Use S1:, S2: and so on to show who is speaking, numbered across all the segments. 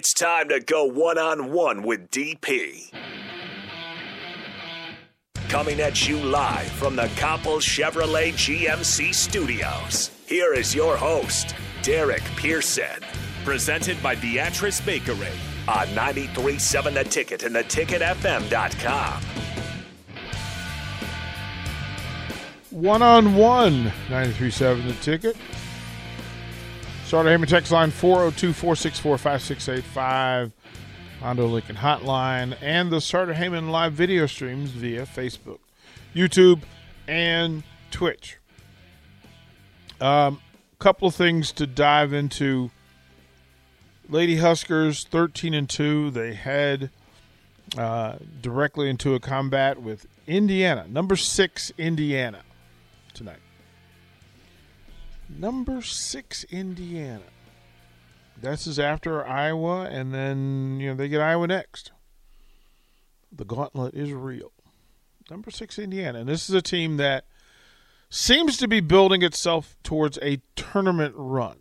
S1: It's time to go one on one with DP. Coming at you live from the Copple Chevrolet GMC studios. Here is your host, Derek Pearson.
S2: Presented by Beatrice Bakery.
S1: On 93.7 The Ticket and theticketfm.com.
S3: One on one, 93.7 The Ticket. Starter Heyman text line 402 464 5685. Hondo Lincoln Hotline, and the Starter Heyman live video streams via Facebook, YouTube, and Twitch. A um, couple of things to dive into. Lady Huskers 13 and 2. They head uh, directly into a combat with Indiana, number six Indiana, tonight. Number six Indiana. This is after Iowa, and then you know they get Iowa next. The gauntlet is real. Number six, Indiana, and this is a team that seems to be building itself towards a tournament run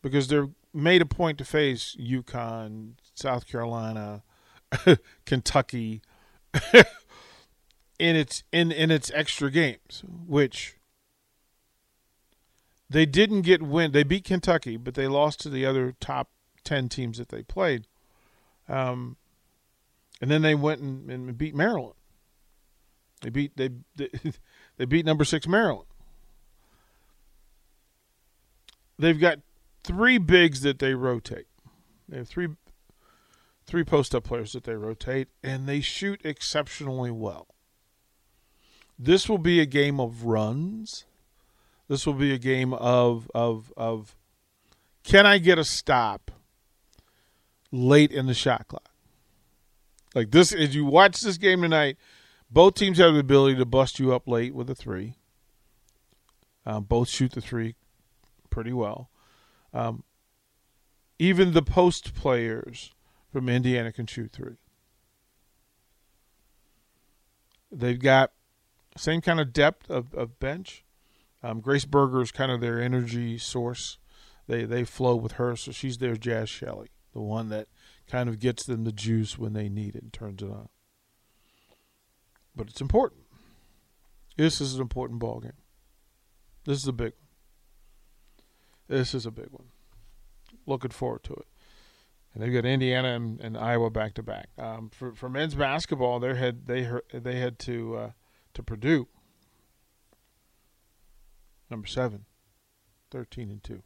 S3: because they're made a point to face UConn, South Carolina, Kentucky in its in in its extra games, which they didn't get win. They beat Kentucky, but they lost to the other top ten teams that they played. Um, and then they went and, and beat Maryland. They beat they, they they beat number six Maryland. They've got three bigs that they rotate. They have three three post up players that they rotate, and they shoot exceptionally well. This will be a game of runs this will be a game of of of can I get a stop late in the shot clock? Like this, as you watch this game tonight, both teams have the ability to bust you up late with a three. Um, both shoot the three pretty well. Um, even the post players from Indiana can shoot three. They've got same kind of depth of, of bench. Um, Grace Berger is kind of their energy source. They they flow with her, so she's their Jaz Shelley, the one that kind of gets them the juice when they need it and turns it on. But it's important. This is an important ball game. This is a big one. This is a big one. Looking forward to it. And they've got Indiana and, and Iowa back to back. Um, for for men's basketball, they had they they had to uh, to Purdue Number seven, 13 and 2.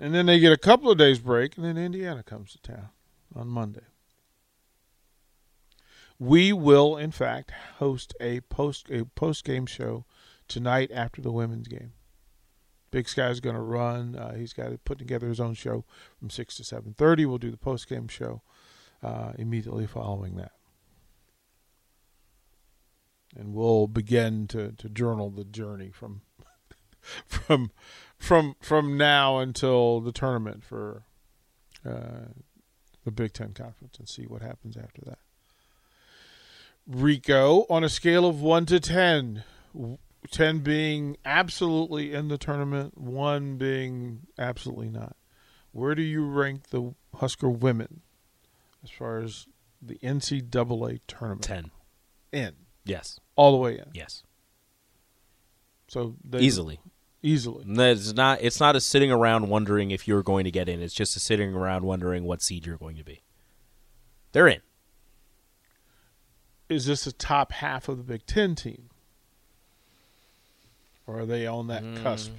S3: And then they get a couple of days break, and then Indiana comes to town on Monday. We will, in fact, host a post a post game show tonight after the women's game. Big Sky's going to run. Uh, he's got to put together his own show from six to seven thirty. We'll do the post game show uh, immediately following that and we'll begin to, to journal the journey from from from from now until the tournament for uh, the Big Ten conference and see what happens after that. Rico, on a scale of one to ten, ten being absolutely in the tournament, one being absolutely not. Where do you rank the Husker women as far as the NCAA tournament?
S4: Ten.
S3: In.
S4: Yes.
S3: All the way in.
S4: Yes.
S3: So they,
S4: easily.
S3: Easily.
S4: It's not. It's not a sitting around wondering if you're going to get in. It's just a sitting around wondering what seed you're going to be. They're in.
S3: Is this the top half of the Big Ten team, or are they on that mm. cusp?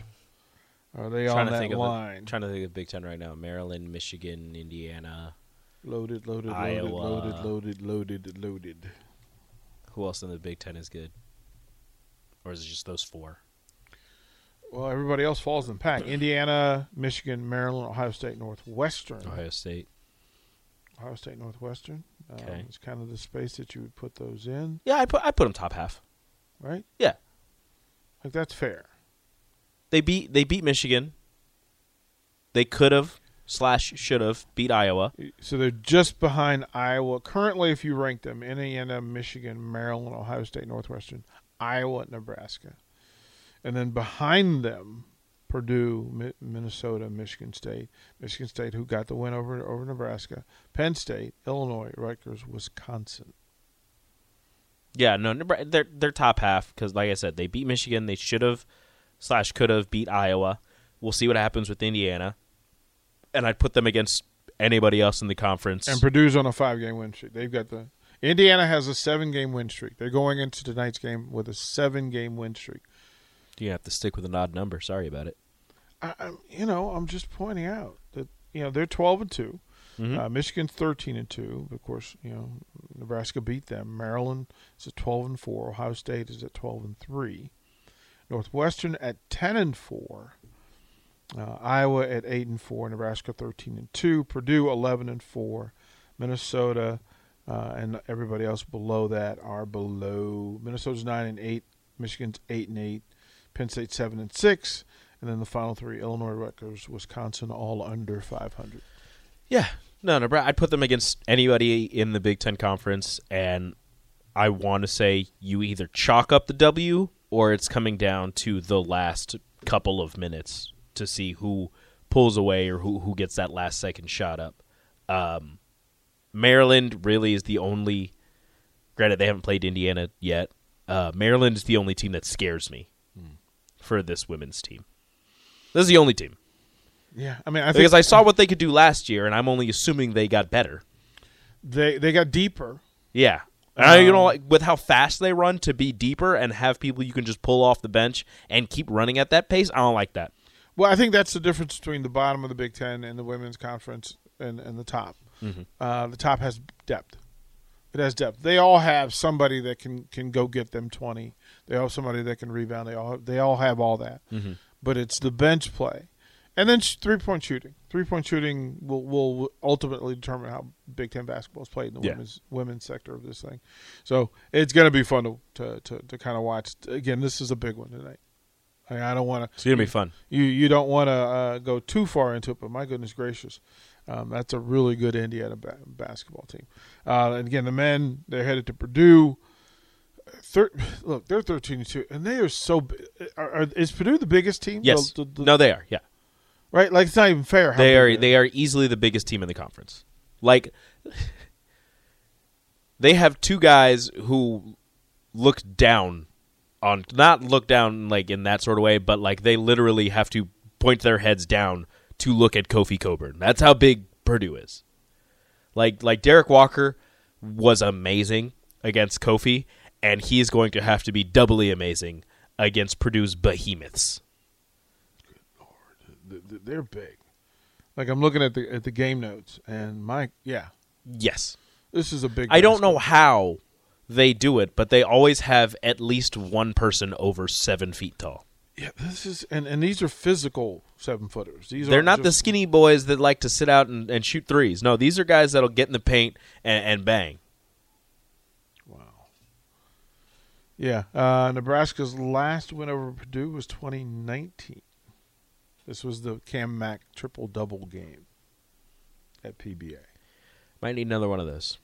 S3: Are they on that line?
S4: The, trying to think of Big Ten right now: Maryland, Michigan, Indiana.
S3: Loaded, loaded,
S4: Iowa.
S3: loaded, loaded, loaded, loaded.
S4: Who else in the Big Ten is good? Or is it just those four?
S3: Well, everybody else falls in the pack. Indiana, Michigan, Maryland, Ohio State, Northwestern.
S4: Ohio State.
S3: Ohio State, Northwestern.
S4: Okay.
S3: Um, it's kind of the space that you would put those in.
S4: Yeah, I put I put them top half.
S3: Right.
S4: Yeah.
S3: Like that's fair.
S4: They beat they beat Michigan. They could have slash should have beat Iowa.
S3: So they're just behind Iowa. Currently, if you rank them, Indiana, Michigan, Maryland, Ohio State, Northwestern, Iowa, Nebraska. And then behind them, Purdue, Mi- Minnesota, Michigan State. Michigan State, who got the win over over Nebraska. Penn State, Illinois, Rutgers, Wisconsin.
S4: Yeah, no, they're they're top half because, like I said, they beat Michigan. They should have slash could have beat Iowa. We'll see what happens with Indiana, and I'd put them against anybody else in the conference.
S3: And Purdue's on a five game win streak. They've got the Indiana has a seven game win streak. They're going into tonight's game with a seven game win streak.
S4: you have to stick with an odd number. Sorry about it.
S3: I, I'm, you know, I'm just pointing out that you know they're 12 and 2
S4: Mhm.
S3: Uh, Michigan's 13 and two. Of course, you know Nebraska beat them. Maryland is at 12 and four. Ohio State is at 12 and three. Northwestern at 10 and four. Uh, Iowa at eight and four. Nebraska 13 and two. Purdue 11 and four. Minnesota uh, and everybody else below that are below. Minnesota's nine and eight. Michigan's eight and eight. Penn State seven and six, and then the final three: Illinois, Rutgers, Wisconsin, all under 500.
S4: Yeah, no, Nebraska. I'd put them against anybody in the Big Ten conference, and I want to say you either chalk up the W or it's coming down to the last couple of minutes to see who pulls away or who who gets that last second shot up. Um, Maryland really is the only. Granted, they haven't played Indiana yet. Uh, Maryland is the only team that scares me for this women's team. This is the only team
S3: Yeah, I mean, I think
S4: because I saw what they could do last year, and I'm only assuming they got better.
S3: they they got deeper.
S4: Yeah. And I, you know,
S3: Um,
S4: like, with how fast they run to be deeper and have people you can just pull off the bench and keep running at that pace, I don't like that.
S3: Well, I think that's the difference between the bottom of the Big Ten and the women's conference and, and the top. Uh, the top has depth. It has depth. They all have somebody that can, can go get them twenty. They all have somebody that can rebound. They all they all have all that. But it's the bench play, and then three point shooting. Three point shooting will will ultimately determine how Big Ten basketball is played in the
S4: Yeah.
S3: women's women's sector of this thing. So it's going to be fun to to, to, to kind of watch. Again, this is a big one tonight. I, I don't want to
S4: It's going to be fun.
S3: you you don't want to uh, go too far into it, but my goodness gracious, um, that's a really good Indiana ba- basketball team. Uh, and again, the men they're headed to Purdue. Thir- look, they're thirteen and two, and they are so. Are, are, is Purdue the biggest team?
S4: Yes.
S3: The- the- the-
S4: no, they are. Yeah.
S3: right. Like it's not even fair. How
S4: They are they are easily the biggest team in the conference. Like they have two guys who look down on not look down like in that sort of way, but like they literally have to point their heads down to look at Kofi Cockburn. That's how big Purdue is. Like like Derrick Walker was amazing against Kofi, and he's going to have to be doubly amazing against Purdue's behemoths.
S3: th- th- They're big. Like I'm looking at the at the game notes, and Mike, yeah,
S4: Yes.
S3: this is a big.
S4: I don't know how they do it, but they always have at least one person over seven feet tall.
S3: Yeah, this is and and these are physical seven footers. These
S4: They're not the skinny boys that like to sit out and, and shoot threes. No, these are guys that'll get in the paint and, and bang.
S3: Wow. Yeah, uh, Nebraska's last win over Purdue was 2019. This was the Cam Mack triple double game at PBA.
S4: Might need another one of those.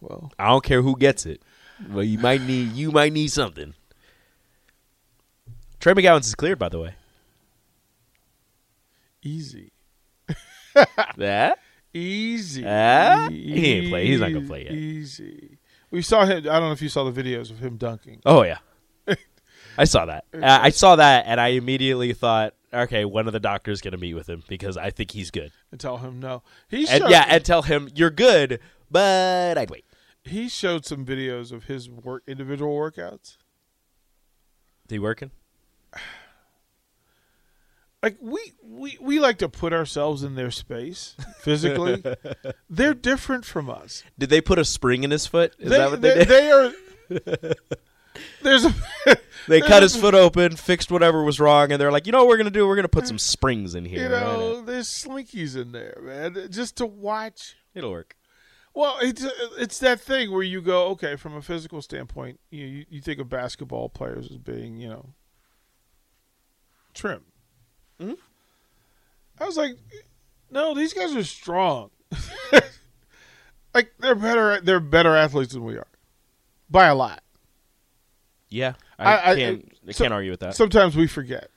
S3: Well,
S4: I don't care who gets it. Well, you might need you might need something. Trey McGowens is cleared, by the way.
S3: easy,
S4: That
S3: easy.
S4: Ah? He ain't play. He's not gonna play yet.
S3: Easy. We saw him. I don't know if you saw the videos of him dunking.
S4: Oh yeah, I saw that. Uh, I saw that, and I immediately thought, okay, one of the doctors going to meet with him? Because I think he's good.
S3: And tell him no. He
S4: And yeah, and tell him you're good, but I'd wait.
S3: He showed some videos of his work individual workouts.
S4: Is he working?
S3: like we, we we like to put ourselves in their space physically. They're different from us.
S4: Did they put a spring in his foot? Is that what they,
S3: they,
S4: did?
S3: they are. There's a.
S4: They cut his foot open, fixed whatever was wrong, and they're like, you know what we're gonna do? We're gonna put some springs in here.
S3: You know, there's slinkies in there, man. Just to watch.
S4: it'll work.
S3: Well, it's it's that thing where you go, okay, from a physical standpoint, you you, you think of basketball players as being, you know, trim.
S4: Mm-hmm.
S3: I was like, no, these guys are strong. like they're better. They're better athletes than we are, by a lot.
S4: Yeah, I,
S3: I- I-
S4: can't. I,
S3: so-
S4: can't argue with that.
S3: Sometimes we forget.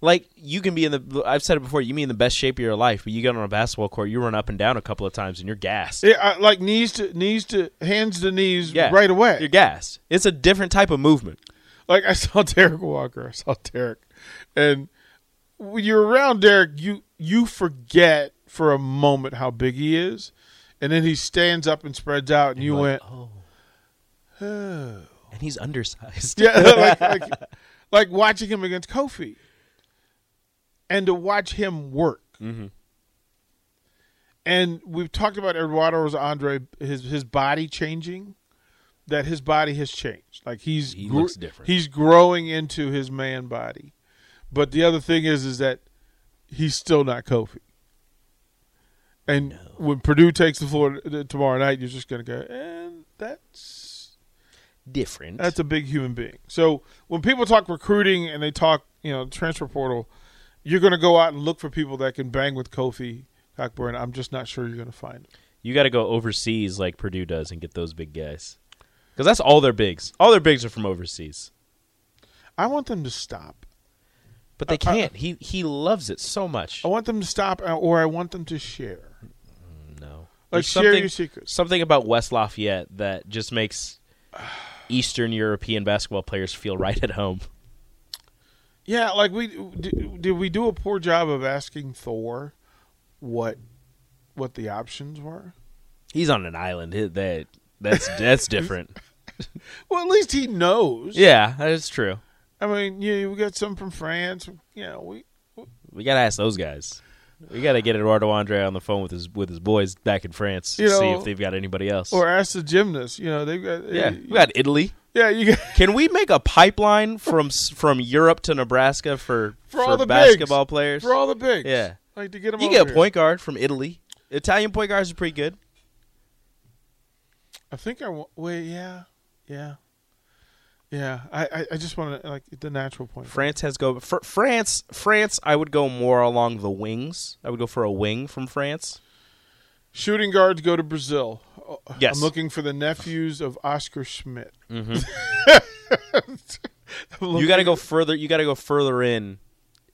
S4: Like you can be in the. I've said it before. You mean in the best shape of your life, but you get on a basketball court, you run up and down a couple of times, and you're gassed.
S3: Yeah, I, like knees to knees to hands to knees
S4: Yeah.
S3: right away.
S4: You're gassed. It's a different type of movement.
S3: like I saw Derrick Walker. I saw Derrick, and when you're around Derrick, you you forget for a moment how big he is, and then he stands up and spreads out, and, you
S4: You're
S3: went,
S4: like, oh,
S3: oh.
S4: and he's undersized.
S3: yeah, like, like like watching him against Kofi, and to watch him work.
S4: Mhm.
S3: And we've talked about Eduardo's Andre, his his body changing. That his body has changed. Like he's
S4: He
S3: gr-
S4: looks different.
S3: He's growing into his man body. But the other thing is, is that he's still not Kofi. And when Purdue takes the floor tomorrow night, you're just going to go, and that's
S4: different.
S3: that's a big human being. So when people talk recruiting and they talk, you know, transfer portal, you're going to go out and look for people that can bang with Kofi Cockburn. I'm just not sure you're going to find them.
S4: you got to go overseas like Purdue does and get those big guys. Because that's all their bigs. All their bigs are from overseas.
S3: I want them to stop.
S4: But they can't. he he loves it so much.
S3: I want them to stop, uh, or I want them to share.
S4: no.
S3: Like
S4: There's
S3: share your secrets.
S4: something about West Lafayette that just makes Eastern European basketball players feel right at home.
S3: Yeah, like we did, did we do a poor job of asking Thor what what the options were?
S4: He's on an island. That that's that's different.
S3: Well, at least he knows.
S4: Yeah, that is true.
S3: I mean, yeah, we got some from France. You know, we
S4: We gotta ask those guys. We gotta get Eduardo Andre on the phone with his with his boys back in France.
S3: You
S4: see if they've got anybody else.
S3: or ask the gymnasts. You know, they've got
S4: yeah, eh, we got Italy.
S3: Yeah. You got
S4: Can we make a pipeline from from Europe to Nebraska for
S3: For all the
S4: basketball
S3: bigs.
S4: players?
S3: for all the bigs.
S4: Yeah.
S3: like to get them.
S4: you get a point guard from Italy. Italian point guards are pretty good.
S3: I think I wa- wait. Yeah, yeah, yeah. I I, I just want to like the natural point.
S4: France has go for France. France, I would go more along the wings. I would go for a wing from France.
S3: Shooting guards go to Brazil.
S4: Yes.
S3: I'm looking for the nephews of Oscar Schmidt.
S4: Mhm. You got to go further. You got to go further in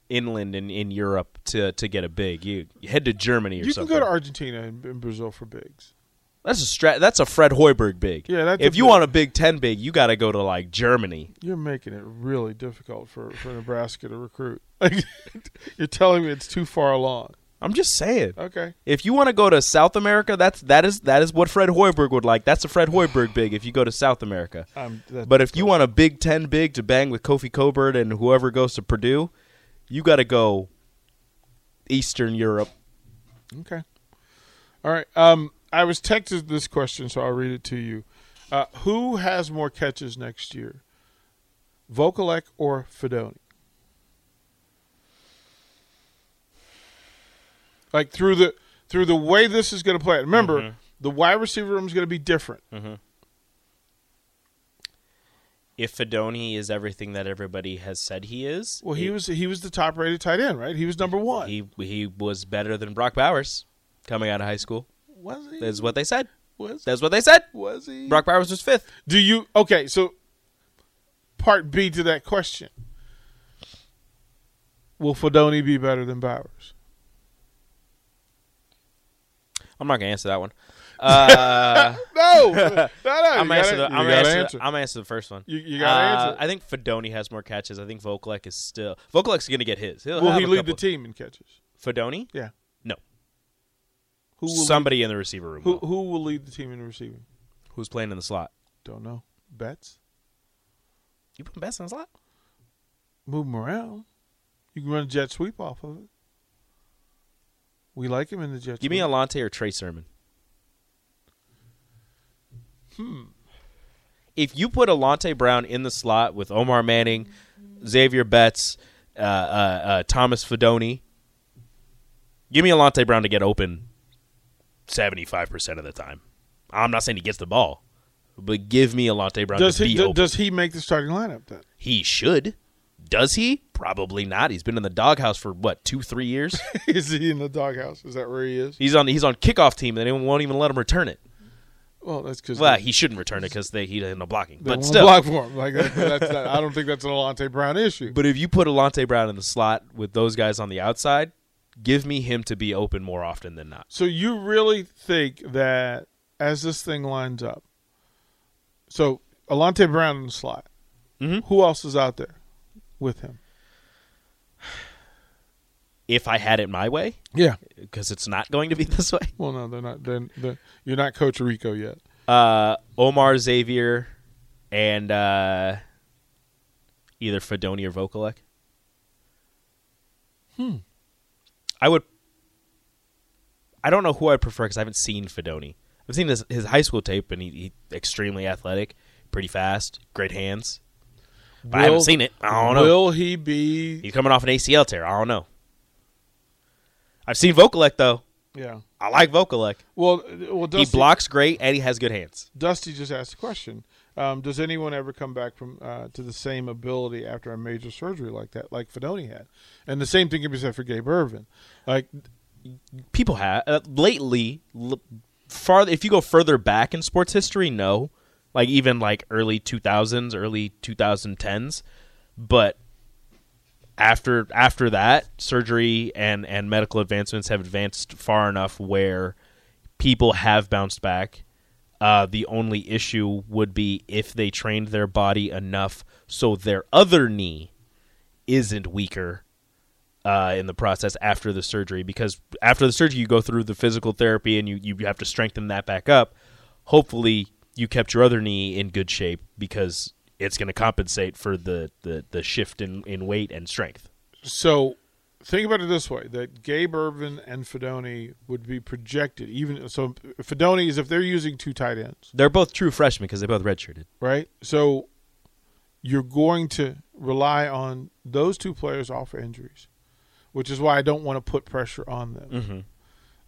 S4: inland in, in Europe to to get a big. You, you head to Germany or
S3: You can go to Argentina and, and Brazil for bigs.
S4: that's a stra- That's a Fred Hoiberg big.
S3: Yeah, that's
S4: if you
S3: big.
S4: want a Big Ten big, you got to go to like Germany.
S3: You're making it really difficult for, for Nebraska to recruit. Like, you're telling me it's too far along.
S4: I'm just saying.
S3: Okay.
S4: If you want to go to South America, that's that is that is what Fred Hoiberg would like. That's a Fred Hoiberg big if you go to South America.
S3: Um,
S4: But if you want a Big Ten big to bang with Kofi Cockburn and whoever goes to Purdue, you got to go Eastern Europe.
S3: Okay. All right. Um, I was texted this question, so I'll read it to you. Uh, who has more catches next year, Vokolek or Fidone? Like through the through the way this is going to play. out. Remember,
S4: Mhm.
S3: the wide receiver room is going to be different.
S4: If Fidone is everything that everybody has said he is,
S3: Well, he was he was the top rated tight end, right? He was number one.
S4: he he was better than Brock Bowers coming out of high school.
S3: was he?
S4: That's what they said.
S3: was
S4: That's what they said.
S3: was he?
S4: Brock Bowers was fifth.
S3: Do you okay? So, part B to that question: Will Fidone be better than Bowers?
S4: I'm not gonna answer that one. Uh,
S3: No, no, no.
S4: I'm gonna answer the. I'm answer,
S3: answer.
S4: I'm gonna answer the first one.
S3: You- you gotta
S4: Uh,
S3: answer.
S4: I think Fidone has more catches. I think Vokolek is still Vokolek's gonna get his. He'll
S3: Will he lead the team in catches?
S4: Fidone?
S3: Yeah.
S4: No.
S3: Who will
S4: Somebody in the receiver room.
S3: Who
S4: will.
S3: who will lead the team in receiving?
S4: Who's playing in the slot?
S3: Don't know. Betts.
S4: You put Betts in the slot?
S3: Move him around. You can run a jet sweep off of it. We like him in the jet.
S4: Give me. Alante or Trey Sermon.
S3: Hmm.
S4: If you put Alante Brown in the slot with Omar Manning, Xavier Betts, uh, uh, uh, Thomas Fidone, give me Alante Brown to get open 75% of the time. I'm not saying he gets the ball, but give me Alante Brown
S3: Does
S4: to
S3: he
S4: be
S3: do-
S4: open.
S3: does he make the starting lineup then?
S4: he should. Does he? Probably not. He's been in the doghouse for what two, three years.
S3: is he in the doghouse? Is that where he is?
S4: he's on. He's on kickoff team, and they won't even let him return it.
S3: Well, that's because
S4: Well, he shouldn't return it because he didn't know blocking.
S3: they
S4: But still,
S3: block for him. Like that, that's not, I don't think that's an Alante Brown issue.
S4: But if you put Alante Brown in the slot with those guys on the outside, give me him to be open more often than not.
S3: So you really think that as this thing lines up, so Alante Brown in the slot,
S4: Mhm.
S3: who else is out there with him?
S4: If I had it my way,
S3: Yeah.
S4: because it's not going to be this way.
S3: Well, no, they're not. They're, they're, you're not Coach Rico yet.
S4: Uh, Omar Xavier and uh, either Fidone or Vokolek.
S3: Hmm.
S4: I would. I don't know who I prefer because I haven't seen Fidone. I've seen his, his high school tape, and he, he extremely athletic, pretty fast, great hands. But I haven't seen it. I don't know.
S3: Will he be?
S4: He's coming off an ACL tear. I don't know. I've seen Vokolek though.
S3: Yeah.
S4: I like Vokolek.
S3: Well, well, Dusty,
S4: he blocks great and he has good hands.
S3: Dusty just asked a question. Um, does anyone ever come back from uh, to the same ability after a major surgery like that, like Fidone had? And the same thing can be said for Gabe Ervin. Like,
S4: People have uh, lately. L- far if you go further back in sports history, no, like even like early two thousands, early two thousand tens, but after after that, surgery and and medical advancements have advanced far enough where people have bounced back. Uh, the only issue would be if they trained their body enough so their other knee isn't weaker uh, in the process after the surgery. Because after the surgery, you go through the physical therapy and you, you have to strengthen that back up. Hopefully, you kept your other knee in good shape because it's going to compensate for the, the, the shift in, in weight and strength.
S3: so think about it this way: that Gabe Ervin and Fidone would be projected. Even so, Fidone is if they're using two tight ends,
S4: They're both true freshmen because they both redshirted.
S3: right? So you're going to rely on those two players off for injuries, which is why I don't want to put pressure on them.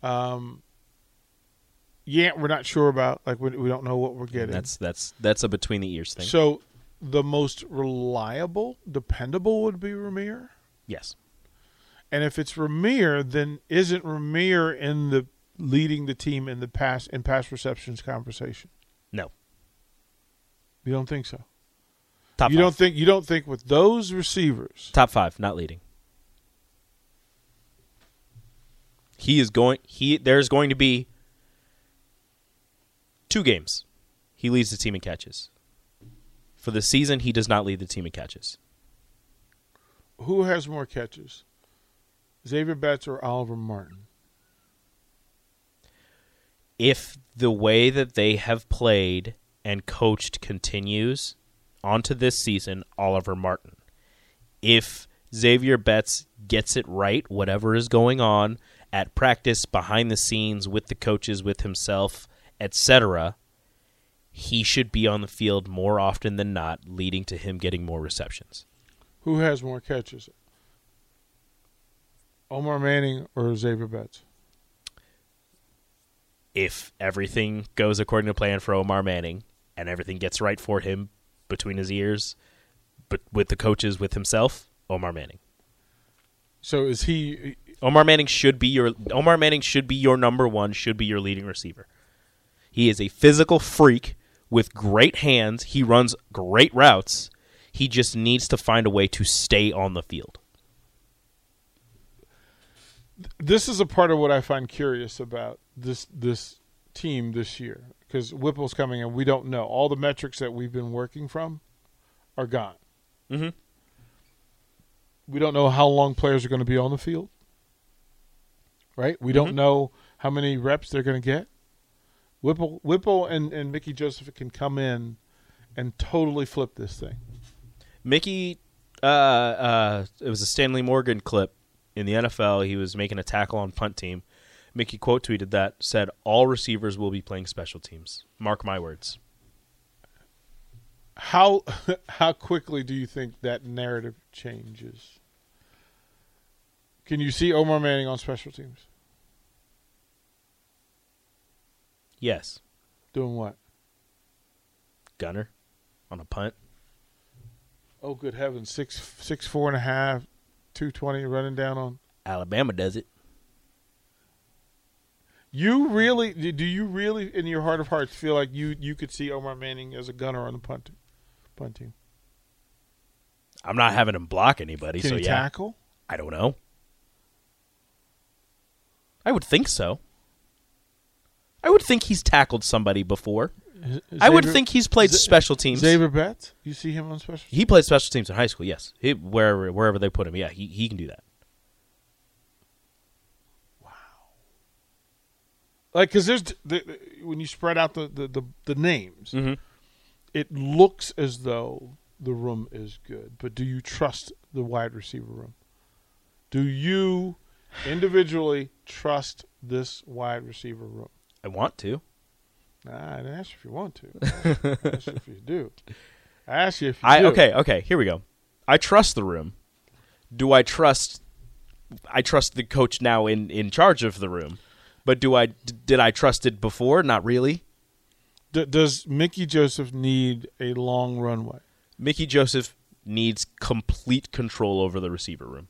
S4: Mm-hmm.
S3: Um, yeah, we're not sure about like we, we don't know what we're getting.
S4: That's that's that's a between the ears thing.
S3: so the most reliable, dependable would be Ramir.
S4: yes,
S3: And if it's Ramir, then isn't Ramir in the leading the team in the pass in pass receptions conversation?
S4: no
S3: You don't think so?
S4: top
S3: you don't think you don't think with those receivers?
S4: top five, not leading. He is going. He there's going to be two games. He leads the team in catches. For the season, he does not lead the team in catches.
S3: Who has more catches? Xavier Betts or Oliver Martin?
S4: If the way that they have played and coached continues onto this season, Oliver Martin. If Xavier Betts gets it right, whatever is going on at practice, behind the scenes, with the coaches, with himself, etc., he should be on the field more often than not, leading to him getting more receptions.
S3: Who has more catches? Omar Manning or Xavier Betts?
S4: If everything goes according to plan for Omar Manning and everything gets right for him between his ears, but with the coaches, with himself, Omar Manning.
S3: So is he?
S4: Omar Manning should be your Omar Manning should be your number one, should be your leading receiver. He is a physical freak with great hands. He runs great routes. He just needs to find a way to stay on the field.
S3: This is a part of what I find curious about this this team this year because Whipple's coming and we don't know all the metrics that we've been working from are gone.
S4: Mhm.
S3: We don't know how long players are going to be on the field. Right? We don't
S4: Mhm.
S3: know how many reps they're going to get. Whipple, Whipple, and, and Mickey Joseph can come in and totally flip this thing.
S4: Mickey, uh, uh, it was a Stanley Morgan clip in the NFL. He was making a tackle on punt team. Mickey quote tweeted that said, "All receivers will be playing special teams." Mark my words.
S3: How how quickly do you think that narrative changes? Can you see Omar Manning on special teams
S4: Yes,
S3: doing what?
S4: Gunner on a punt.
S3: Oh, good heavens! Six six four and a half, two twenty, running down on.
S4: Alabama does it.
S3: You really do you really in your heart of hearts feel like you you could see Omar Manning as a gunner on the punt punt team?
S4: I'm not having him block anybody,
S3: Can
S4: so
S3: he
S4: yeah.
S3: tackle?
S4: I don't know. I would think so. I would think he's tackled somebody before. I would think he's played
S3: Z-
S4: special teams.
S3: Xavier Betts, you see him on special.
S4: He played special teams in high school. Yes, he, wherever wherever they put him, yeah, he he can do that. Wow.
S3: Like because there's the, the- when you spread out the the the, the names,
S4: Mhm.
S3: it looks as though the room is good. But do you trust the wide receiver room? Do you individually trust this wide receiver room?
S4: I want to.
S3: Nah, I didn't ask you if you want to. I asked you if you do. I asked you if you
S4: I
S3: do.
S4: okay, okay. Here we go. I trust the room. Do I trust? I trust the coach now in in charge of the room, but do I d- did I trust it before? Not really.
S3: D- does Mickey Joseph need a long runway?
S4: Mickey Joseph needs complete control over the receiver room.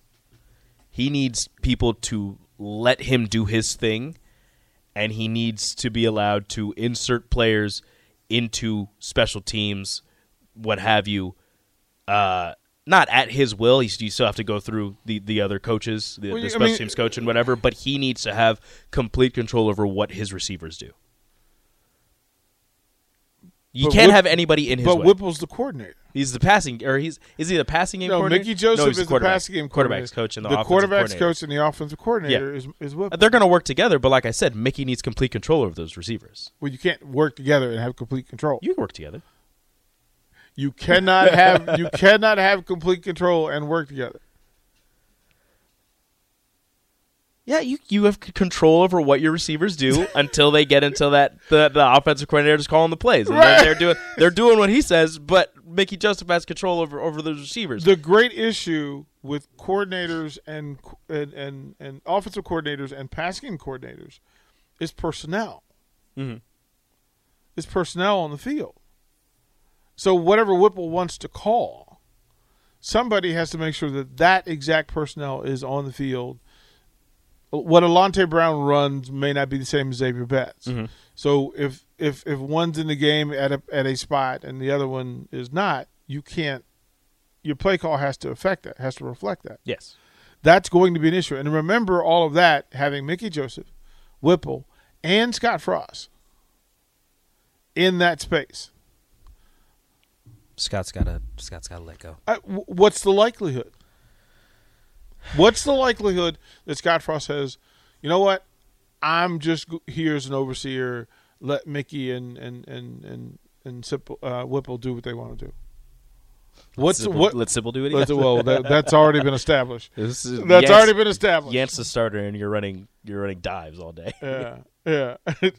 S4: He needs people to let him do his thing, and he needs to be allowed to insert players into special teams, what have you. Uh, not at his will. He's, you still have to go through the, the other coaches, the,
S3: Well,
S4: the
S3: you- I
S4: special
S3: mean-
S4: teams coach and whatever. But he needs to have complete control over what his receivers do. You can't
S3: Whip-
S4: have anybody in his
S3: But
S4: way.
S3: Whipple's the coordinator.
S4: He's the passing, or he's is he the passing game
S3: No? Mickey Joseph
S4: no,
S3: is the passing game
S4: quarterbacks coach and the,
S3: the quarterbacks coach and the offensive coordinator is is Whipple.
S4: They're going to work together, but like I said, Mickey needs complete control over those receivers.
S3: well, you can't work together and have complete control.
S4: You can work together.
S3: You cannot have you cannot have complete control and work together.
S4: Yeah, you you have control over what your receivers do until they get until that the, the offensive coordinator is calling the plays. And
S3: Right.
S4: they're, they're doing they're doing what he says, but Mickey Joseph has control over over those receivers.
S3: The great issue with coordinators and and and, and offensive coordinators and passing coordinators is personnel.
S4: Mhm.
S3: Is personnel on the field. So whatever Whipple wants to call, somebody has to make sure that that exact personnel is on the field. What Alante Brown runs may not be the same as Xavier Betts.
S4: Mhm.
S3: So if if if one's in the game at a at a spot and the other one is not, you can't. Your play call has to affect that, has to reflect that.
S4: yes.
S3: That's going to be an issue. And remember all of that having Mickey Joseph, Whipple, and Scott Frost in that space.
S5: Scott's got to Scott's got to let go.
S3: Uh, w- what's the likelihood? What's the likelihood that Scott Frost says, you know what? I'm just here as an overseer. Let Mickey and and and and and Sipple, uh, Whipple do what they want to do. What's
S4: Sybil-
S3: what?
S4: Let Sybil do it. again.
S3: well, that, that's already been established.
S4: This is-
S3: That's
S4: Yance-
S3: already been established.
S4: Yance the starter, and you're running you're running dives all day.
S3: Yeah, yeah.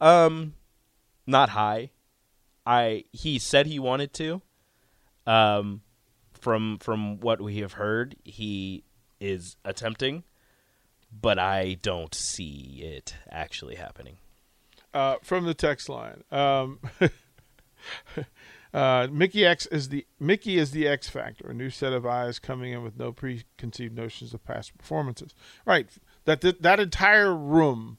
S4: Um, not high. I he said he wanted to. Um, from from what we have heard, he is attempting, but I don't see it actually happening.
S3: uh, from the text line. Um, uh, Mickey X is the Mickey is the X factor, a new set of eyes coming in with no preconceived notions of past performances. Right, that that, that entire room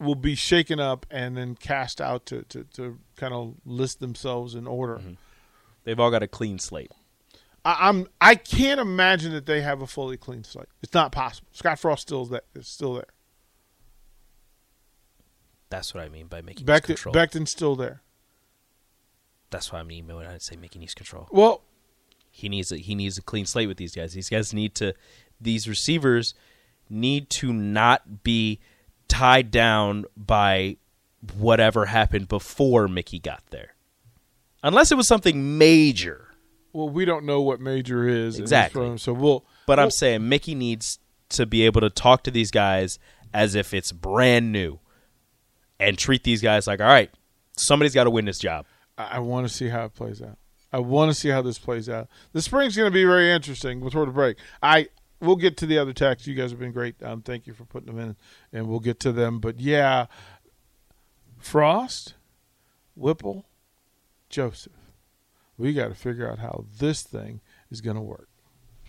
S3: will be shaken up and then cast out to to, to kind of list themselves in order.
S4: They've all got a clean slate.
S3: I, I'm I can't imagine that they have a fully clean slate. It's not possible. Scott Frost still is that is still there.
S5: That's what I mean by making
S3: Beckton,
S5: control.
S3: Beckton's still there.
S5: That's what I mean when I say making needs control.
S3: Well,
S4: He needs a, he needs a clean slate with these guys. These guys need to these receivers need to not be tied down by whatever happened before Mickey got there. Unless it was something major.
S3: Well, we don't know what major is
S4: Exactly.
S3: room, so we'll.
S4: But I'm saying Mickey needs to be able to talk to these guys as if it's brand new and treat these guys like, all right, somebody's got to win this job.
S3: I, I want to see how it plays out. I want to see how this plays out. The spring's going to be very interesting before the break. I we'll get to the other texts. You guys have been great. Um, thank you for putting them in, and we'll get to them. But yeah, Frost, Whipple, Joseph. We got to figure out how this thing is going to work.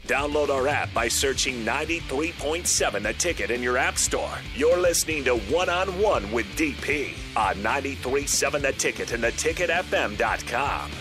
S1: Download our app by searching 93.7 The Ticket in your app store. You're listening to One on One with DP on 93.7 The Ticket and theticketfm.com.